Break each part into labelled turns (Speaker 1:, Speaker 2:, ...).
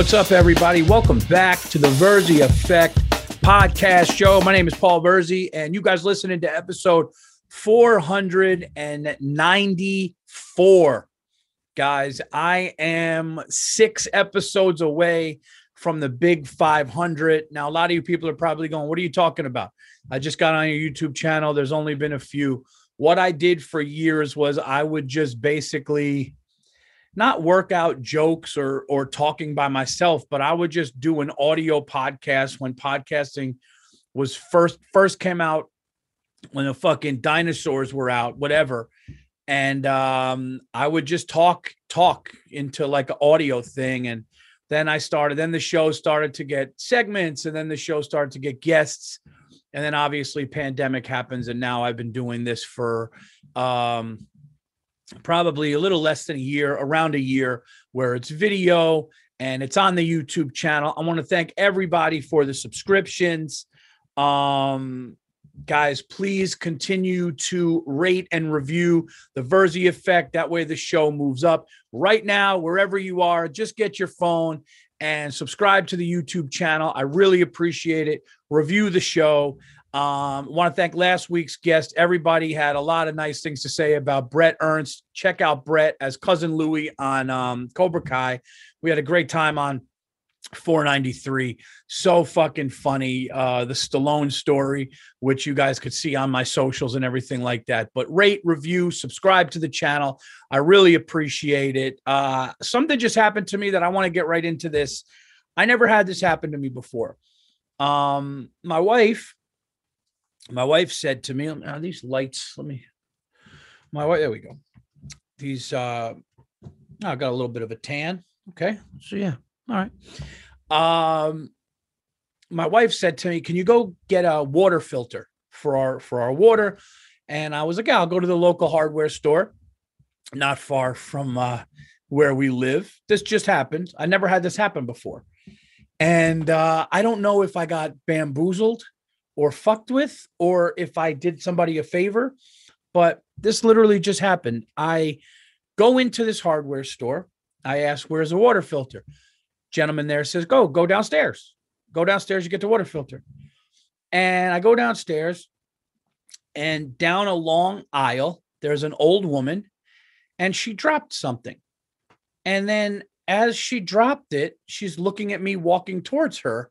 Speaker 1: What's up, everybody? Welcome back to the Virzi Effect podcast show. My name is Paul Virzi, and you guys listening to episode 494. Guys, I am six episodes away from the big 500. Now, a lot of you people are probably going, What are you talking about? I just got on your YouTube channel. There's only been a few. What I did for years was I would just basically not workout jokes or or talking by myself, but I would just do an audio podcast when podcasting was first first came out when the fucking dinosaurs were out, whatever. And um, I would just talk talk into like an audio thing, and then I started. Then the show started to get segments, and then the show started to get guests, and then obviously pandemic happens, and now I've been doing this for um, probably a little less than a year, around a year, where it's video and it's on the YouTube channel. I want to thank everybody for the subscriptions. Um, guys, please continue to rate and review the Virzi effect. That way the show moves up. Right now, wherever you are, just get your phone and subscribe to the YouTube channel. I really appreciate it. Review the show. Um, want to thank last week's guest. Everybody had a lot of nice things to say about Bret Ernst. Check out Bret as cousin Louie on um, Cobra Kai. We had a great time on 493. So fucking funny. Uh, the Stallone story, which you guys could see on my socials and everything like that. But rate, review, subscribe to the channel. I really appreciate it. Uh, something just happened to me that I want to get right into this. I never had this happen to me before. Um, my wife my wife said to me, oh, these lights, let me, my wife, there we go. These, uh, I got a little bit of a tan. Okay. So yeah. All right. Um, my wife said to me, can you go get a water filter for our, for our water? And I was like, yeah, I'll go to the local hardware store, not far from, uh, where we live. This just happened. I never had this happen before. And uh, I don't know if I got bamboozled or fucked with or if I did somebody a favor. But this literally just happened. I go into this hardware store. I ask, where's the water filter? Gentleman there says, go, go downstairs. Go downstairs, you get the water filter. And I go downstairs and down a long aisle, there's an old woman and she dropped something. And then as she dropped it, she's looking at me walking towards her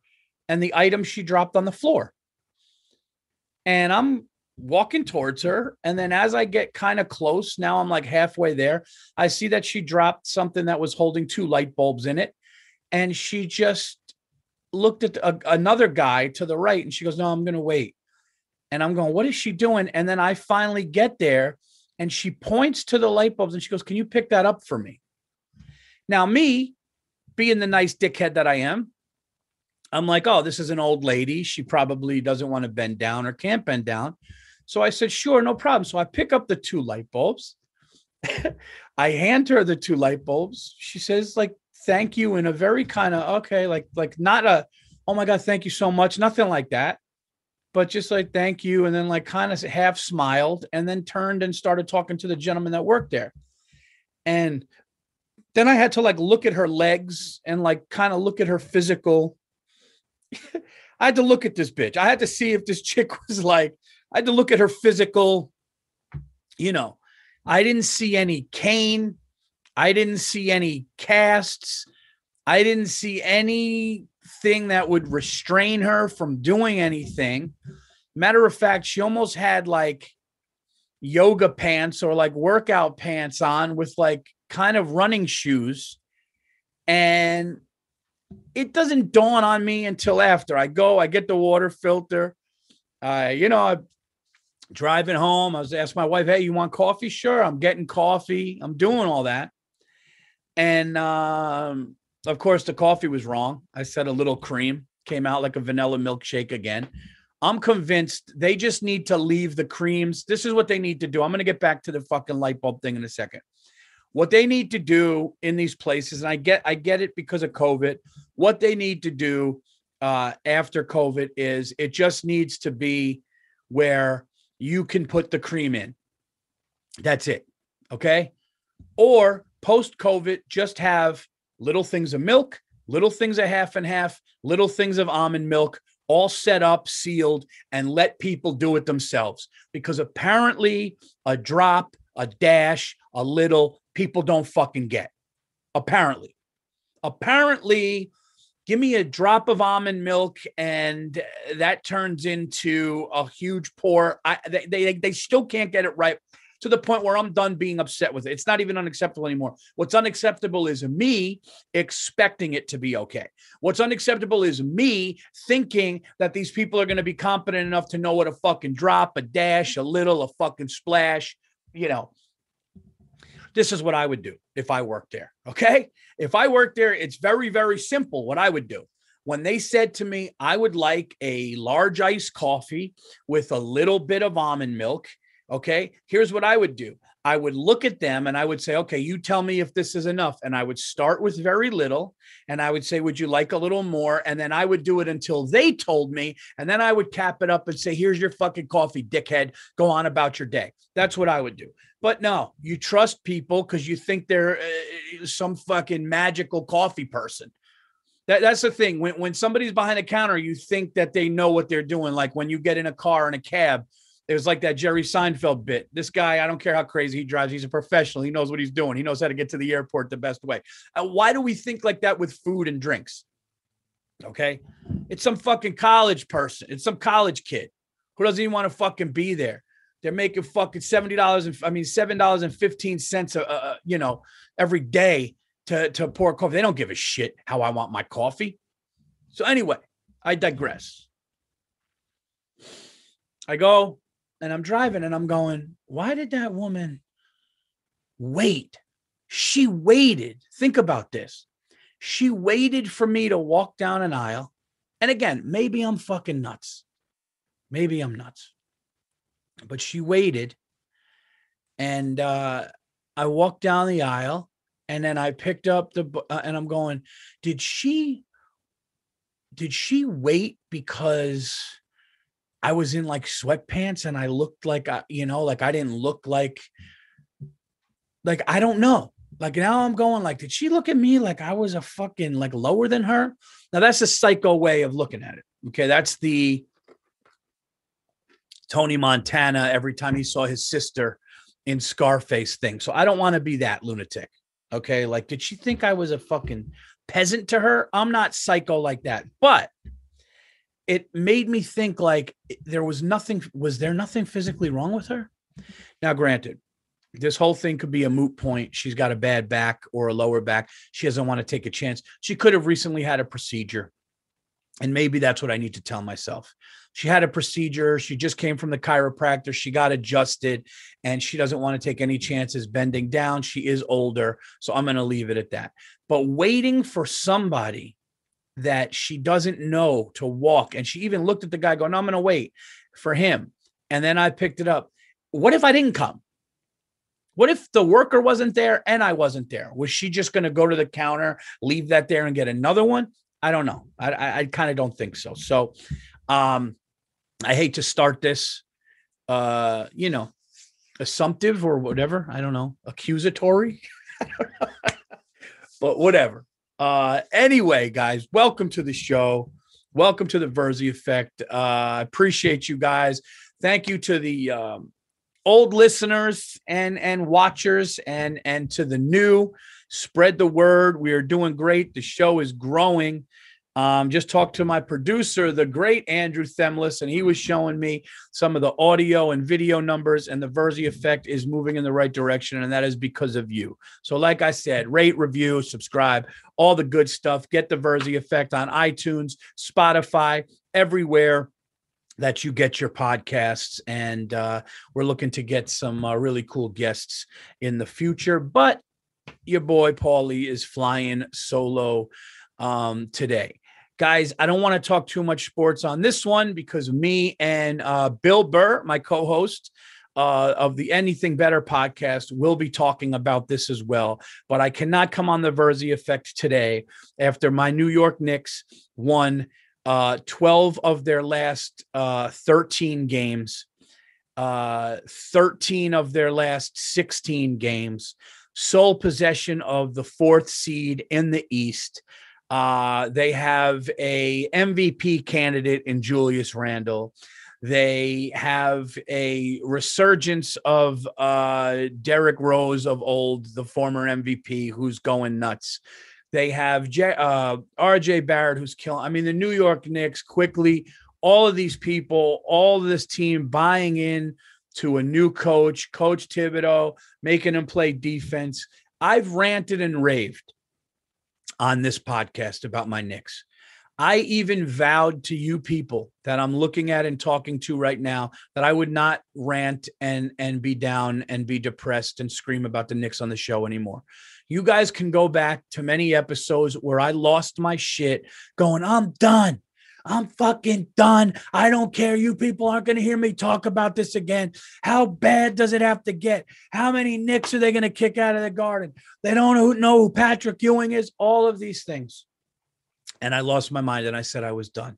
Speaker 1: and the item she dropped on the floor and I'm walking towards her. And then as I get kind of close, now I'm like halfway there, I see that she dropped something that was holding two light bulbs in it. And she just looked at a, another guy to the right and she goes, No, I'm going to wait. And I'm going, What is she doing? And then I finally get there and she points to the light bulbs and she goes, Can you pick that up for me? Now, me being the nice dickhead that I am, I'm like, oh, this is an old lady. She probably doesn't want to bend down or can't bend down. So I said, sure, no problem. So I pick up the two light bulbs. I hand her the two light bulbs. She says, like, thank you in a very kind of okay, like, like not a, oh my God, thank you so much, nothing like that. But just like thank you, and then like kind of half smiled, and then turned and started talking to the gentleman that worked there. And then I had to like look at her legs and like kind of look at her physical I had to look at this bitch. I had to see if this chick was like, I had to look at her physical, you know. I didn't see any cane. I didn't see any casts. I didn't see anything that would restrain her from doing anything. Matter of fact, she almost had like yoga pants or like workout pants on with like kind of running shoes. And it doesn't dawn on me until after I go, I get the water filter. Uh, you know, I'm driving home. I was asking my wife, Hey, you want coffee? Sure. I'm getting coffee. I'm doing all that. And um, of course, the coffee was wrong. I said a little cream came out like a vanilla milkshake again. I'm convinced they just need to leave the creams. This is what they need to do. I'm going to get back to the fucking light bulb thing in a second. What they need to do in these places, and I get I get it because of COVID. What they need to do uh, after COVID is it just needs to be where you can put the cream in. That's it. Okay. Or post COVID, just have little things of milk, little things of half and half, little things of almond milk, all set up, sealed, and let people do it themselves. Because apparently, a drop, a dash, a little, people don't fucking get. Apparently. Apparently, give me a drop of almond milk and uh, that turns into a huge pour. I, they, they, they still can't get it right to the point where I'm done being upset with it. It's not even unacceptable anymore. What's unacceptable is me expecting it to be okay. What's unacceptable is me thinking that these people are going to be competent enough to know what a fucking drop, a dash, a little, a fucking splash, you know. This is what I would do if I worked there. Okay. If I worked there, it's very, very simple what I would do when they said to me, I would like a large iced coffee with a little bit of almond milk Okay. Here's what I would do I would look at them and I would say, okay, you tell me if this is enough. And I would start with very little. And I would say, would you like a little more? And then I would do it until they told me. And then I would cap it up and say, here's your fucking coffee, dickhead. Go on about your day. That's what I would do. But no, you trust people because you think they're uh, some fucking magical coffee person. That, that's the thing. When, when somebody's behind the counter, you think that they know what they're doing. Like when you get in a car in a cab it was like that Jerry Seinfeld bit. This guy, I don't care how crazy he drives, he's a professional. He knows what he's doing. He knows how to get to the airport the best way. Uh, why do we think like that with food and drinks? Okay. It's some fucking college person. It's some college kid who doesn't even want to fucking be there. They're making fucking seventy dollars and I mean seven dollars and fifteen cents a, a you know every day to to pour coffee. They don't give a shit how I want my coffee. So anyway, I digress. I go and I'm driving and I'm going, why did that woman wait? She waited. Think about this. She waited for me to walk down an aisle. And again, maybe I'm fucking nuts. Maybe I'm nuts. But she waited. And uh, I walked down the aisle and then I picked up the, uh, and I'm going, did she, did she wait because I was in like sweatpants and I looked like I, you know, like I didn't look like like I don't know. Like now I'm going like, did she look at me like I was a fucking like lower than her? Now that's a psycho way of looking at it. Okay. That's the Tony Montana every time he saw his sister in Scarface thing. So I don't want to be that lunatic. Okay. Like, did she think I was a fucking peasant to her? I'm not psycho like that. But it made me think like there was nothing was there nothing physically wrong with her now granted this whole thing could be a moot point she's got a bad back or a lower back she doesn't want to take a chance she could have recently had a procedure and maybe that's what i need to tell myself she had a procedure she just came from the chiropractor she got adjusted and she doesn't want to take any chances bending down she is older so i'm going to leave it at that but waiting for somebody that she doesn't know to walk. And she even looked at the guy going, no, I'm going to wait for him. And then I picked it up. What if I didn't come? What if the worker wasn't there and I wasn't there? Was she just going to go to the counter, leave that there and get another one? I don't know. I, I, I kind of don't think so. So um, I hate to start this, uh, you know, assumptive or whatever. I don't know, accusatory. but whatever. Uh, anyway, guys, welcome to the show. Welcome to the Virzi Effect. Uh, I appreciate you guys. Thank you to the um, old listeners and and watchers, and and to the new. Spread the word. We are doing great. The show is growing. Um, just talked to my producer, the great Andrew Themlis, and he was showing me some of the audio and video numbers, and the Virzi effect is moving in the right direction, and that is because of you. So, like I said, rate, review, subscribe, all the good stuff. Get the Virzi effect on iTunes, Spotify, everywhere that you get your podcasts. And uh, we're looking to get some uh, really cool guests in the future. But your boy Paulie is flying solo um, today guys, I don't want to talk too much sports on this one because me and uh, Bill Burr, my co host, uh, of the Anything Better podcast will be talking about this as well. But I cannot come on the Virzi effect today after my New York Knicks won uh, 12 of their last uh, 13 games, uh, 13 of their last 16 games, sole possession of the fourth seed in the East. Uh, they have a MVP candidate in Julius Randle. They have a resurgence of uh, Derrick Rose of old, the former MVP, who's going nuts. They have J- uh, RJ Barrett, who's killing. I mean, the New York Knicks quickly, all of these people, all of this team buying in to a new coach, Coach Thibodeau, making him play defense. I've ranted and raved on this podcast about my Knicks. I even vowed to you people that I'm looking at and talking to right now that I would not rant and and be down and be depressed and scream about the Knicks on the show anymore. You guys can go back to many episodes where I lost my shit going, I'm done. I'm fucking done. I don't care. You people aren't going to hear me talk about this again. How bad does it have to get? How many Knicks are they going to kick out of the garden? They don't know who Patrick Ewing is. All of these things. And I lost my mind and I said I was done.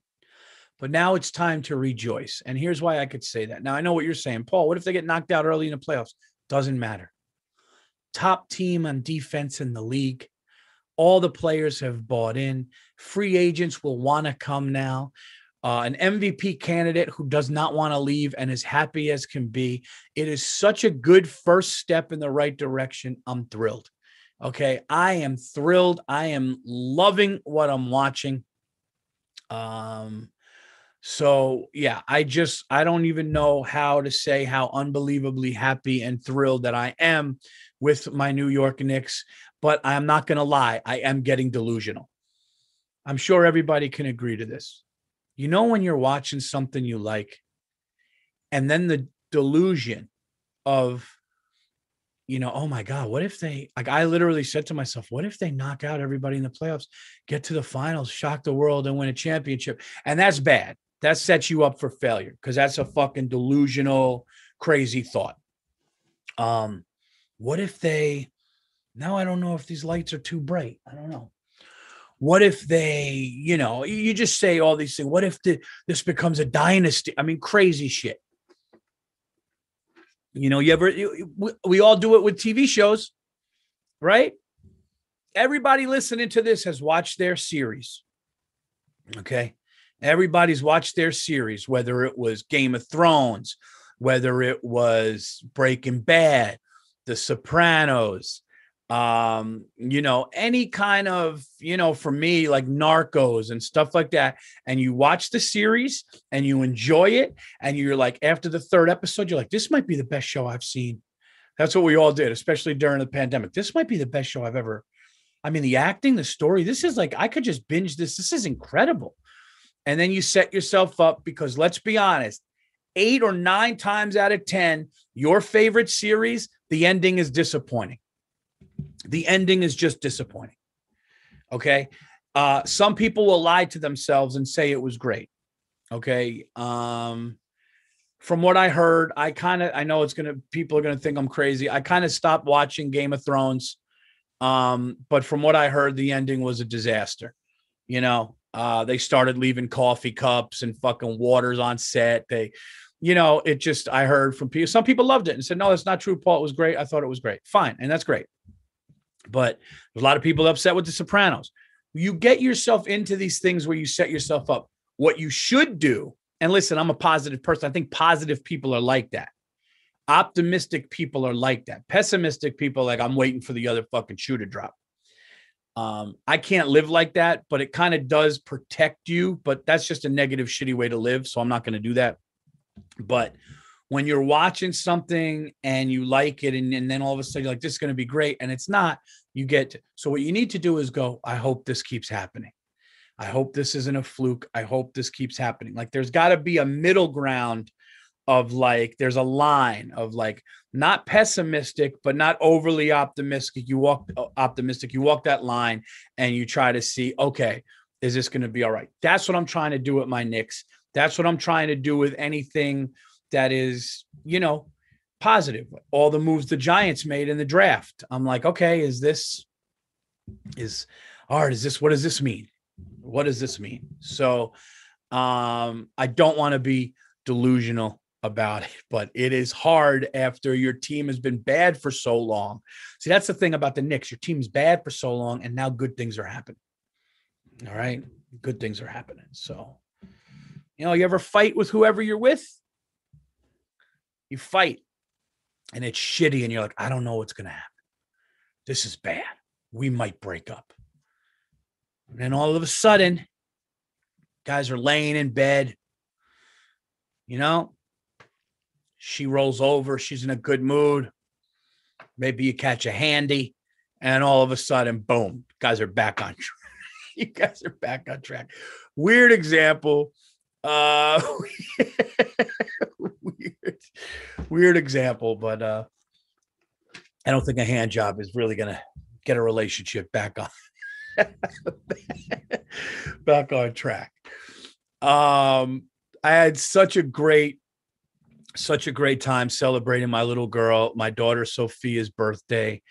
Speaker 1: But now it's time to rejoice. And here's why I could say that. Now I know what you're saying, Paul. What if they get knocked out early in the playoffs? Doesn't matter. Top team on defense in the league. All the players have bought in. Free agents will want to come now. Uh, an MVP candidate who does not want to leave and is happy as can be. It is such a good first step in the right direction. I'm thrilled. Okay. I am thrilled. I am loving what I'm watching. Um, so yeah, I just I don't even know how to say how unbelievably happy and thrilled that I am with my New York Knicks, but I'm not going to lie, I am getting delusional. I'm sure everybody can agree to this. You know when you're watching something you like and then the delusion of you know, oh my God, what if they like I literally said to myself, what if they knock out everybody in the playoffs, get to the finals, shock the world, and win a championship? And that's bad. That sets you up for failure because that's a fucking delusional, crazy thought. Um, what if they now I don't know if these lights are too bright. I don't know. What if they, you know, you just say all these things. What if the, this becomes a dynasty? I mean, crazy shit. You know, you ever, you, we, we all do it with TV shows, right? Everybody listening to this has watched their series. Okay. Everybody's watched their series, whether it was Game of Thrones, whether it was Breaking Bad, The Sopranos, um you know any kind of you know for me like narcos and stuff like that and you watch the series and you enjoy it and you're like after the third episode you're like this might be the best show i've seen. That's what we all did especially during the pandemic. This might be the best show i've ever i mean the acting the story this is like i could just binge this. This is incredible. And then you set yourself up because let's be honest eight or nine times out of ten your favorite series the ending is disappointing the ending is just disappointing. Okay. Uh, some people will lie to themselves and say it was great. Okay. Um, from what I heard, I kind of I know it's gonna people are gonna think I'm crazy. I kind of stopped watching Game of Thrones. Um, but from what I heard, the ending was a disaster. You know, uh, they started leaving coffee cups and fucking waters on set. They, you know, it just I heard from people. Some people loved it and said, "No, that's not true, Paul. It was great. I thought it was great. Fine, and that's great." But there's a lot of people upset with The Sopranos. You get yourself into these things where you set yourself up. What you should do, and listen, I'm a positive person. I think positive people are like that. Optimistic people are like that. Pessimistic people, like I'm waiting for the other fucking shoe to drop. Um, I can't live like that, but it kind of does protect you. But that's just a negative, shitty way to live. So I'm not going to do that. But when you're watching something and you like it and, and then all of a sudden you're like this is going to be great and it's not you get to, so what you need to do is go i hope this keeps happening. I hope this isn't a fluke. I hope this keeps happening. Like there's got to be a middle ground of like there's a line of like not pessimistic but not overly optimistic. You walk uh, optimistic. You walk that line and you try to see okay is this going to be all right? That's what i'm trying to do with my Knicks. That's what i'm trying to do with anything that is, you know, positive. All the moves the Giants made in the draft. I'm like, okay, is this is all right, is this what does this mean? What does this mean? So um I don't want to be delusional about it, but it is hard after your team has been bad for so long. See, that's the thing about the Knicks. Your team's bad for so long, and now good things are happening. All right. Good things are happening. So, you know, you ever fight with whoever you're with? You fight and it's shitty, and you're like, I don't know what's going to happen. This is bad. We might break up. And then all of a sudden, guys are laying in bed. You know, she rolls over. She's in a good mood. Maybe you catch a handy, and all of a sudden, boom, guys are back on track. you guys are back on track. Weird example. Uh weird, example, but uh I don't think a hand job is really gonna get a relationship back on back on track. Um, I had such a great, such a great time celebrating my little girl, my daughter Sophia's birthday.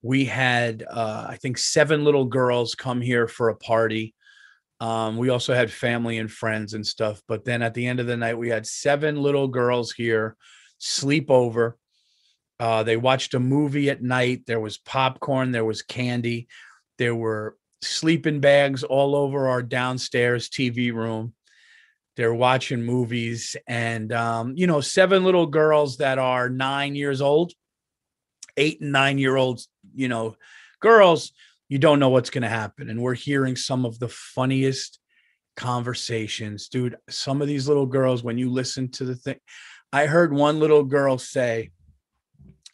Speaker 1: We had, uh, I think, seven little girls come here for a party. Um, we also had family and friends and stuff. But then at the end of the night, we had seven little girls here sleep over. Uh, they watched a movie at night. There was popcorn, there was candy, there were sleeping bags all over our downstairs TV room. They're watching movies, and um, you know, seven little girls that are nine years old, eight and nine year olds, you know, girls. You don't know what's going to happen, and we're hearing some of the funniest conversations, dude. Some of these little girls, when you listen to the thing, I heard one little girl say,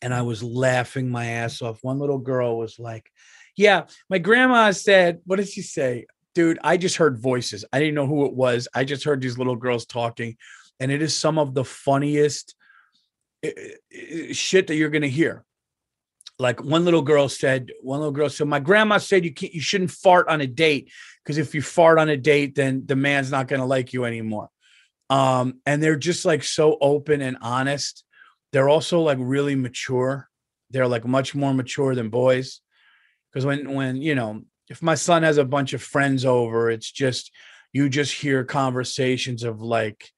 Speaker 1: and I was laughing my ass off. One little girl was like, yeah, my grandma said, what did she say? Dude, I just heard voices. I didn't know who it was. I just heard these little girls talking, and it is some of the funniest eh, eh, eh, shit that you're going to hear. Like one little girl said, one little girl said, "My grandma said you can't, you shouldn't fart on a date because if you fart on a date, then the man's not going to like you anymore." Um, and they're just like so open and honest. They're also like really mature. They're like much more mature than boys because when when you know if my son has a bunch of friends over it's just you just hear conversations of like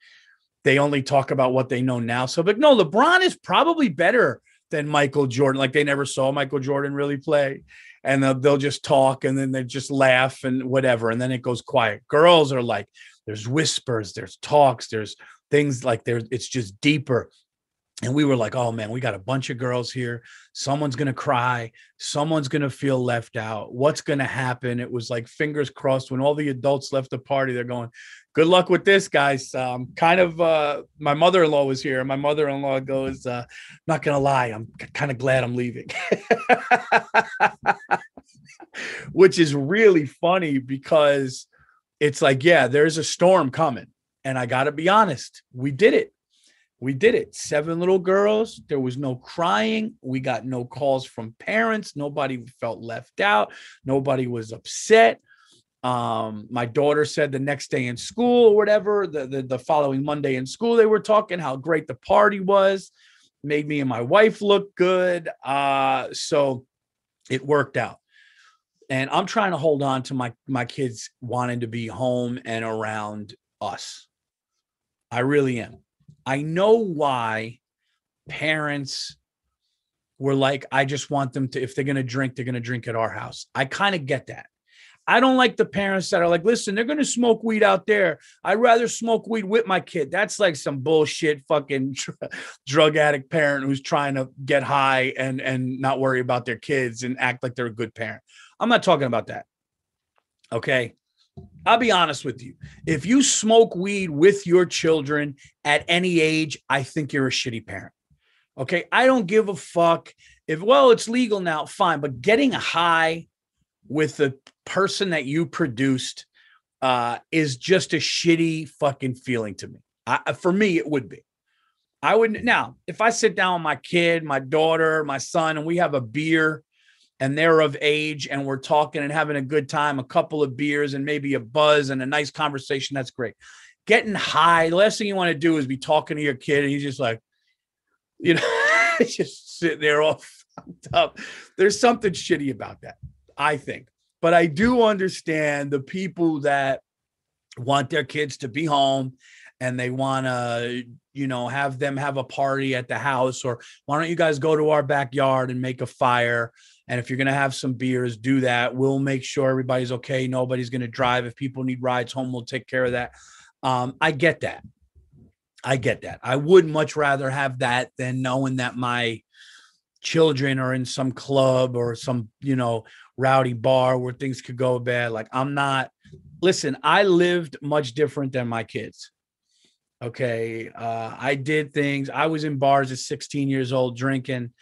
Speaker 1: they only talk about what they know now so but no lebron is probably better than michael jordan like they never saw michael jordan really play and they'll, they'll just talk and then they just laugh and whatever and then it goes quiet girls are like there's whispers there's talks there's things like there's it's just deeper and we were like, oh man, we got a bunch of girls here. Someone's going to cry. Someone's going to feel left out. What's going to happen? It was like fingers crossed when all the adults left the party. They're going, good luck with this, guys. Um, kind of, uh, my mother in law was here. And my mother in law goes, uh, not to lie, I'm kind of glad I'm leaving. Which is really funny because it's like, yeah, there's a storm coming. And I got to be honest, we did it we did it. Seven little girls. There was no crying. We got no calls from parents. Nobody felt left out. Nobody was upset. Um, my daughter said the next day in school or whatever, the, the, the following Monday in school, they were talking how great the party was, made me and my wife look good. Uh, so it worked out. And I'm trying to hold on to my my kids wanting to be home and around us. I really am. I know why parents were like, I just want them to, if they're going to drink, they're going to drink at our house. I kind of get that. I don't like the parents that are like, listen, they're going to smoke weed out there. I'd rather smoke weed with my kid. That's like some bullshit fucking drug addict parent who's trying to get high and and not worry about their kids and act like they're a good parent. I'm not talking about that. Okay? I'll be honest with you. If you smoke weed with your children at any age, I think you're a shitty parent. Okay. I don't give a fuck if, well, it's legal now, fine. But getting a high with the person that you produced uh, is just a shitty fucking feeling to me. I, for me, it would be. I would now, if I sit down with my kid, my daughter, my son, and we have a beer and they're of age and we're talking and having a good time, a couple of beers and maybe a buzz and a nice conversation, that's great. Getting high, the last thing you want to do is be talking to your kid and he's just like, you know, just sitting there all fucked up. There's something shitty about that, I think. But I do understand the people that want their kids to be home and they want to you know have them have a party at the house or why don't you guys go to our backyard and make a fire And if you're going to have some beers, do that. We'll make sure everybody's okay. Nobody's going to drive. If people need rides home, we'll take care of that. Um, I get that. I get that. I would much rather have that than knowing that my children are in some club or some, you know, rowdy bar where things could go bad. Like I'm not, listen, I lived much different than my kids. Okay. Uh, I did things. I was in bars at 16 years old drinking.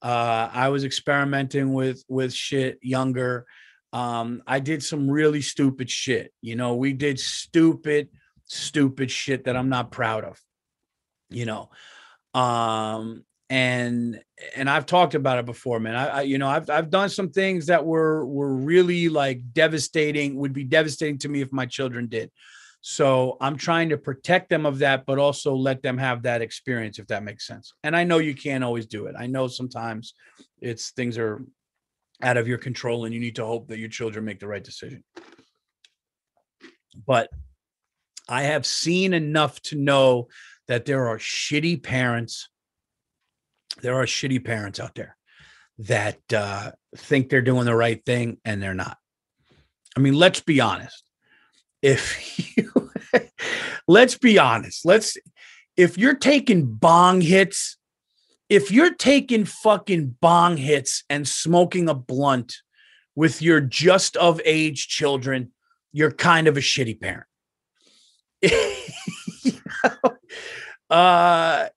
Speaker 1: Uh, I was experimenting with with shit younger. Um, I did some really stupid shit. You know, we did stupid, stupid shit that I'm not proud of. You know, um, and and I've talked about it before, man. I, I, you know I've I've done some things that were were really like devastating. Would be devastating to me if my children did. So I'm trying to protect them of that, but also let them have that experience, if that makes sense. And I know you can't always do it. I know sometimes it's things are out of your control, and you need to hope that your children make the right decision. But I have seen enough to know that there are shitty parents there are shitty parents out there that uh, think they're doing the right thing and they're not. I mean, let's be honest. If you let's be honest, let's if you're taking bong hits, if you're taking fucking bong hits and smoking a blunt with your just of age children, you're kind of a shitty parent. you know? uh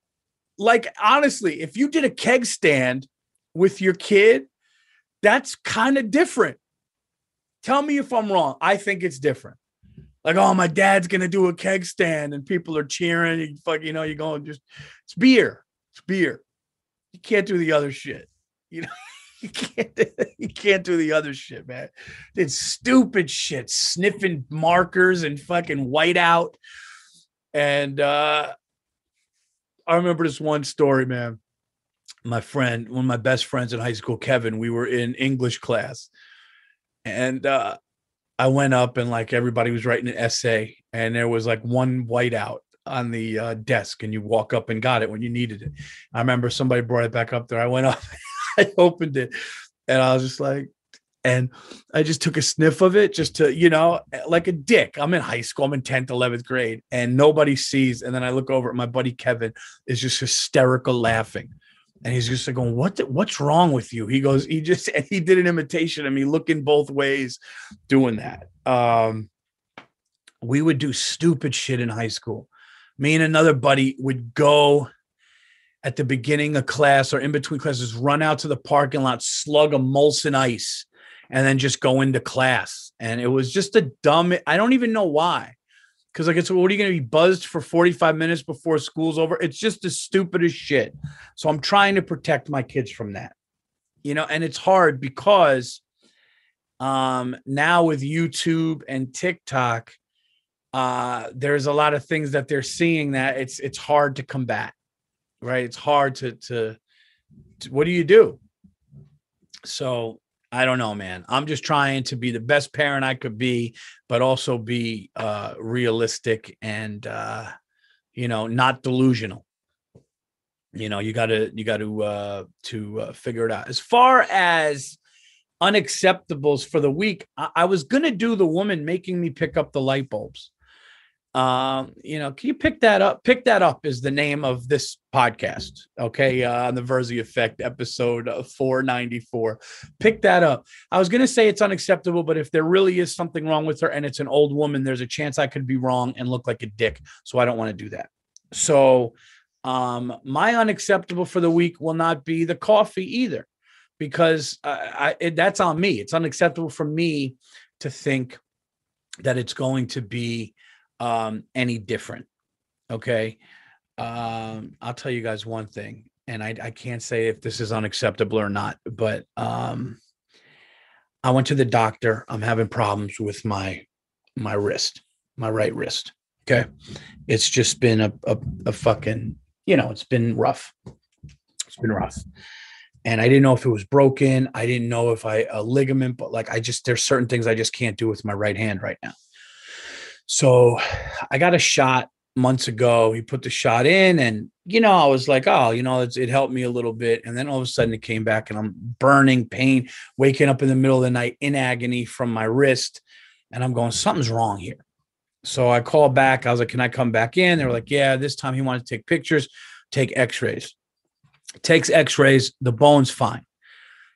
Speaker 1: like honestly, if you did a keg stand with your kid, that's kind of different. Tell me if I'm wrong. I think it's different. Like, oh, my dad's gonna do a keg stand, and people are cheering. You fuck, you know, you're going just it's beer. It's beer. You can't do the other shit. You know, you can't you can't do the other shit, man. It's stupid shit, sniffing markers and fucking whiteout. And uh I remember this one story, man. My friend, one of my best friends in high school, Kevin, we were in English class. And uh, I went up and like everybody was writing an essay, and there was like one whiteout on the uh, desk, and you walk up and got it when you needed it. I remember somebody brought it back up there. I went up, I opened it, and I was just like, and I just took a sniff of it just to, you know, like a dick. I'm in high school, I'm in 10th, 11th grade, and nobody sees. And then I look over at my buddy Kevin is just hysterical laughing. And he's just like going, What what's wrong with you? He goes, he just he did an imitation of me looking both ways doing that. Um, we would do stupid shit in high school. Me and another buddy would go at the beginning of class or in between classes, run out to the parking lot, slug a Molson ice and then just go into class. And it was just a dumb, I don't even know why. Cause like it's what are you gonna be buzzed for 45 minutes before school's over? It's just the stupidest shit. So I'm trying to protect my kids from that. You know, and it's hard because um now with YouTube and TikTok, uh, there's a lot of things that they're seeing that it's it's hard to combat, right? It's hard to to, to what do you do? So I don't know, man. I'm just trying to be the best parent I could be, but also be uh, realistic and uh, you know not delusional. You know, you got to you got to uh, to uh, figure it out. As far as unacceptables for the week, I, I was gonna do the woman making me pick up the light bulbs. Um, you know, can you pick that up? Pick that up is the name of this podcast. Okay, uh, on the Virzi Effect, episode 494. Pick that up. I was gonna say it's unacceptable, but if there really is something wrong with her and it's an old woman, there's a chance I could be wrong and look like a dick. So I don't want to do that. So um, my unacceptable for the week will not be the coffee either, because I, it, that's on me. It's unacceptable for me to think that it's going to be um, any different. Okay. Um, I'll tell you guys one thing, and I, I can't say if this is unacceptable or not, but um, I went to the doctor. I'm having problems with my my wrist, my right wrist. Okay. It's just been a, a, a fucking, you know, it's been rough. It's been rough. And I didn't know if it was broken. I didn't know if I a ligament, but like I just there's certain things I just can't do with my right hand right now. So I got a shot months ago. He put the shot in, and you know, I was like, oh, you know, it helped me a little bit. And then all of a sudden, it came back, and I'm burning pain, waking up in the middle of the night in agony from my wrist, and I'm going, something's wrong here. So I called back. I was like, can I come back in? They were like, yeah. This time he wanted to take pictures, take X-rays. Takes X-rays. The bone's fine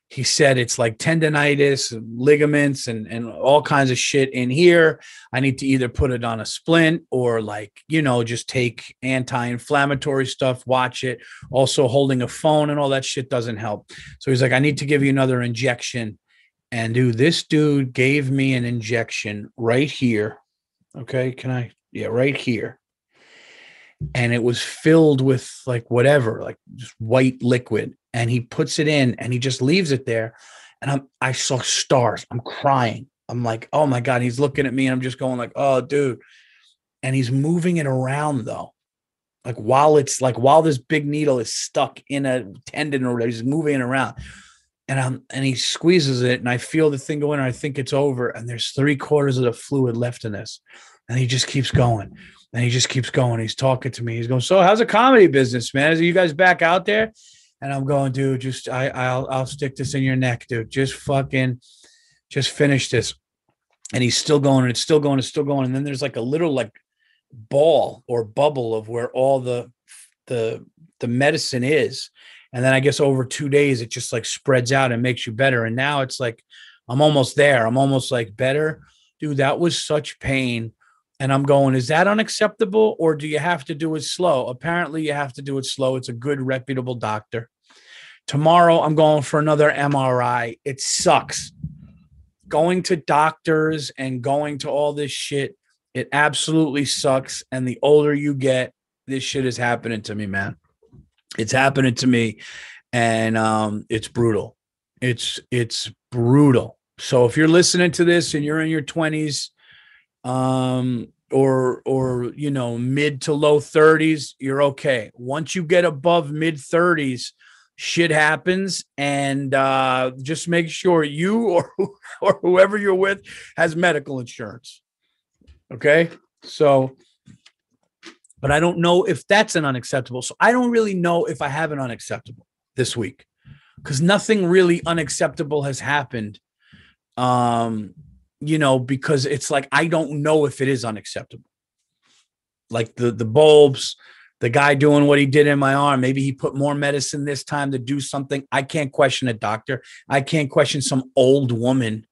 Speaker 1: he said it's like tendonitis, ligaments, and and all kinds of shit in here. I need to either put it on a splint or like you know just take anti-inflammatory stuff, watch it. Also, holding a phone and all that shit doesn't help. So he's like, I need to give you another injection. And dude, this dude gave me an injection right here. Okay, can I? Yeah, right here. And it was filled with like whatever, like just white liquid and he puts it in and he just leaves it there. And I'm I saw stars. I'm crying. I'm like, oh my God. He's looking at me and I'm just going like, oh dude. And he's moving it around though. Like while it's like while this big needle is stuck in a tendon or he's moving it around. And I'm and he squeezes it and I feel the thing go in and I think it's over. And there's three quarters of the fluid left in this. And he just keeps going. And he just keeps going. He's talking to me. He's going, So how's the comedy business, man? Are you guys back out there? And I'm going, dude, just I I'll I'll stick this in your neck, dude. Just fucking just finish this. And he's still going, and it's still going, it's still going. And then there's like a little like ball or bubble of where all the the the medicine is. And then I guess over two days it just like spreads out and makes you better. And now it's like I'm almost there. I'm almost like better. Dude, that was such pain and I'm going, is that unacceptable or do you have to do it slow? Apparently, you have to do it slow. It's a good, reputable doctor. Tomorrow, I'm going for another MRI. It sucks. Going to doctors and going to all this shit, it absolutely sucks. And the older you get, this shit is happening to me, man. It's happening to me. And um, it's brutal. It's it's brutal. So if you're listening to this and you're in your 20s, um or or you know mid to low 30s you're okay. Once you get above mid 30s shit happens and uh just make sure you or or whoever you're with has medical insurance okay? So but i don't know if that's an unacceptable so i don't really know if i have an unacceptable this week because nothing really unacceptable has happened um you know, because it's like I don't know if it is unacceptable. Like the the bulbs, the guy doing what he did in my arm, maybe he put more medicine this time to do something. I can't question a doctor. I can't question some old woman.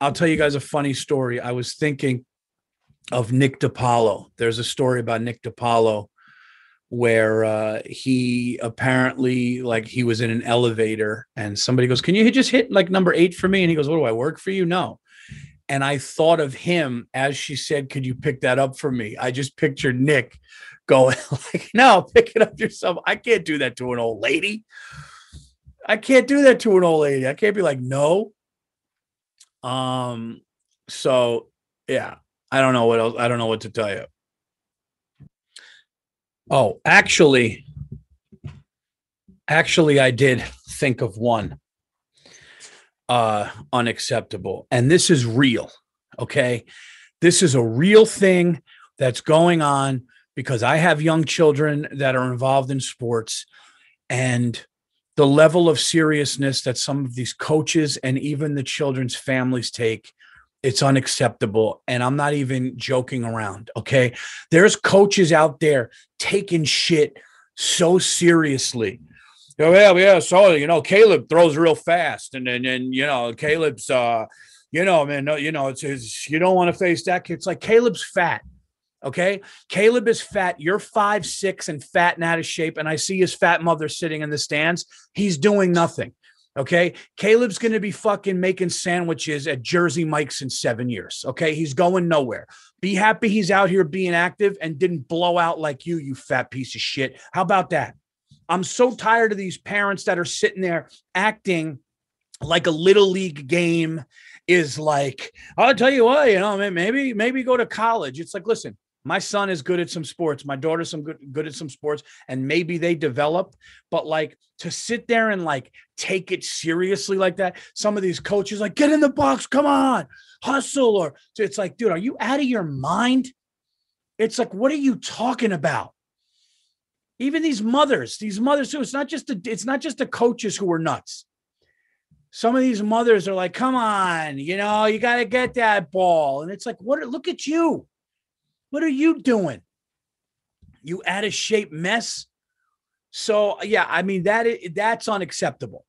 Speaker 1: I'll tell you guys a funny story. I was thinking of Nick DiPaolo. There's a story about Nick DiPaolo where uh, he apparently like he was in an elevator and somebody goes, "Can you just hit like number eight for me?" And he goes, "What do I work for you?" No. And I thought of him as she said, "Could you pick that up for me?" I just pictured Nick going like, "No, pick it up yourself. I can't do that to an old lady. I can't do that to an old lady. I can't be like, no." Um. So yeah, I don't know what else. I don't know what to tell you. Oh, actually, actually, I did think of one uh unacceptable. And this is real. Okay. This is a real thing that's going on because I have young children that are involved in sports and the level of seriousness that some of these coaches and even the children's families take it's unacceptable. And I'm not even joking around. Okay. There's coaches out there taking shit so seriously. Oh, yeah, yeah. So, you know, Caleb throws real fast. And then, and, you know, Caleb's, uh, you know, man, no, you know, it's, it's you don't want to face that. kid. It's like Caleb's fat. Okay. Caleb is fat. You're five, six and fat and out of shape. And I see his fat mother sitting in the stands. He's doing nothing. Okay. Caleb's going to be fucking making sandwiches at Jersey Mike's in seven years. Okay. He's going nowhere. Be happy he's out here being active and didn't blow out like you, you fat piece of shit. How about that? I'm so tired of these parents that are sitting there acting like a little league game is like, I'll tell you what, you know, maybe, maybe go to college. It's like, listen, My son is good at some sports. My daughter's some good good at some sports, and maybe they develop. But like to sit there and like take it seriously like that. Some of these coaches like get in the box, come on, hustle. Or it's like, dude, are you out of your mind? It's like, what are you talking about? Even these mothers, these mothers too. It's not just the it's not just the coaches who are nuts. Some of these mothers are like, come on, you know, you got to get that ball. And it's like, what look at you. What are you doing? You out of shape mess. So yeah, I mean that that's unacceptable.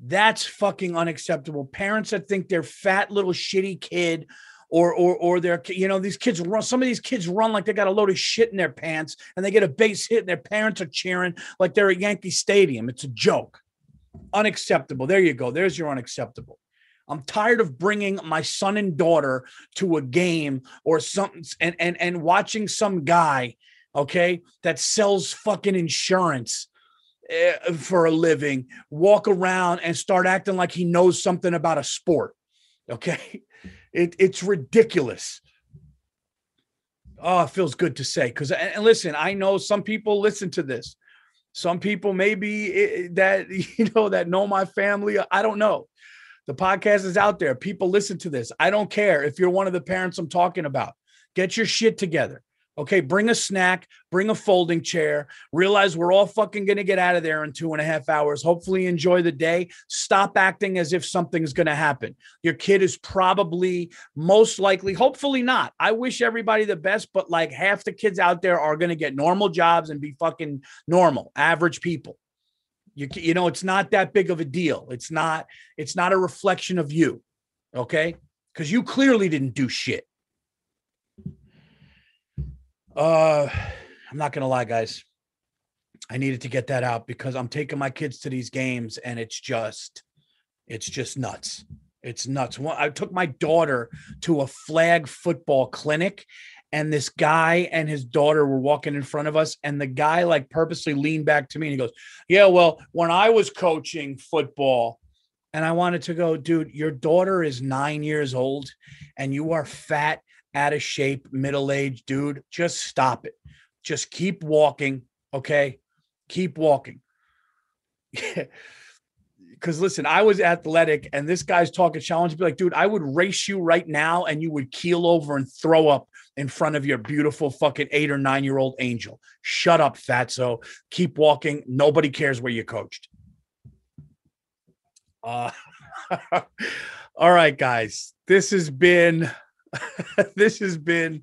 Speaker 1: That's fucking unacceptable. Parents that think their fat little shitty kid or or or they're you know these kids run some of these kids run like they got a load of shit in their pants and they get a base hit and their parents are cheering like they're at Yankee Stadium. It's a joke. Unacceptable. There you go. There's your unacceptable. I'm tired of bringing my son and daughter to a game or something and and and watching some guy, okay, that sells fucking insurance uh, for a living walk around and start acting like he knows something about a sport. Okay? It, it's ridiculous. Oh, it feels good to say because and listen, I know some people listen to this. Some people maybe eh, that you know that know my family. I don't know. The podcast is out there. People listen to this. I don't care if you're one of the parents I'm talking about. Get your shit together. Okay, bring a snack, bring a folding chair. Realize we're all fucking gonna get out of there in two and a half hours. Hopefully, enjoy the day. Stop acting as if something's gonna happen. Your kid is probably most likely, hopefully not. I wish everybody the best, but like half the kids out there are gonna get normal jobs and be fucking normal, average people. You, you know, it's not that big of a deal. It's not, it's not a reflection of you. Okay. Because you clearly didn't do shit. Uh, I'm not gonna lie, guys. I needed to get that out because I'm taking my kids to these games and it's just, it's just nuts. It's nuts. I took my daughter to a flag football clinic and this guy and his daughter were walking in front of us and the guy like purposely leaned back to me and he goes yeah well when i was coaching football and i wanted to go dude your daughter is nine years old and you are fat out of shape, middle aged dude, just stop it. Just keep walking. Okay. Keep walking. Because listen, I was athletic and this guy's talking challenge. Be like, dude, I would race you right now and you would keel over and throw up in front of your beautiful fucking eight or nine year old angel. Shut up, fatso. Keep walking. Nobody cares where you coached. Uh, all right, guys. This has been this has been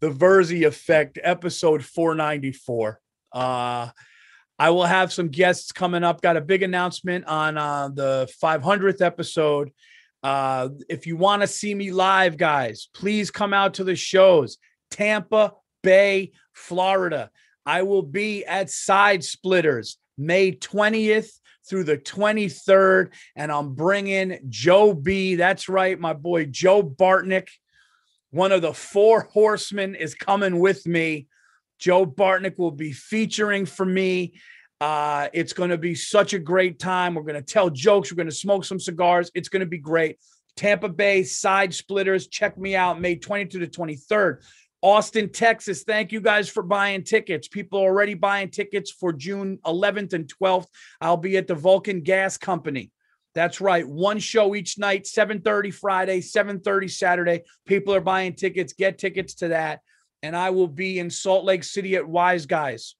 Speaker 1: the Virzi Effect, episode 494. Uh, I will have some guests coming up. Got a big announcement on uh, the 500th episode. Uh, if you want to see me live, guys, please come out to the shows. Tampa Bay, Florida. I will be at Side Splitters May 20th through the 23rd, and I'm bringing Joe B. That's right, my boy Joe Bartnick one of the four horsemen is coming with me. Joe Bartnick will be featuring for me. Uh, it's going to be such a great time. We're going to tell jokes. We're going to smoke some cigars. It's going to be great. Tampa Bay Side Splitters. Check me out May 22 to 23rd. Austin, Texas. Thank you guys for buying tickets. People are already buying tickets for June 11th and 12th. I'll be at the Vulcan Gas Company. That's right. One show each night, 7:30 Friday, 7:30 Saturday. People are buying tickets. Get tickets to that. And I will be in Salt Lake City at Wise Guys,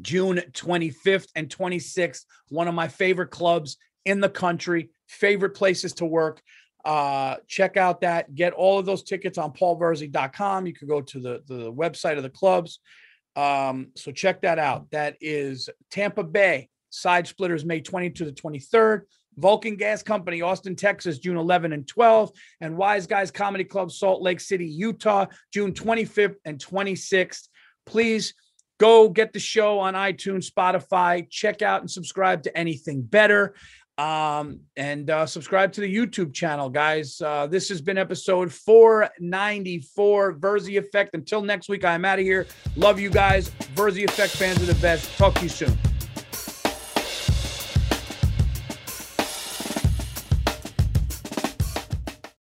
Speaker 1: June 25th and 26th. One of my favorite clubs in the country, favorite places to work. Uh, check out that. Get all of those tickets on paulvirzi.com. You can go to the, the website of the clubs. Um, so check that out. That is Tampa Bay Side Splitters, May 20 to the 23rd. Vulcan Gas Company, Austin, Texas, June 11 and 12, and Wise Guys Comedy Club, Salt Lake City, Utah, June 25th and 26th. Please go get the show on iTunes, Spotify, check out and subscribe to anything better. Um, and uh, subscribe to the YouTube channel, guys. Uh, this has been episode 494, Virzi Effect. Until next week, I'm out of here. Love you guys. Virzi Effect fans are the best. Talk to you soon.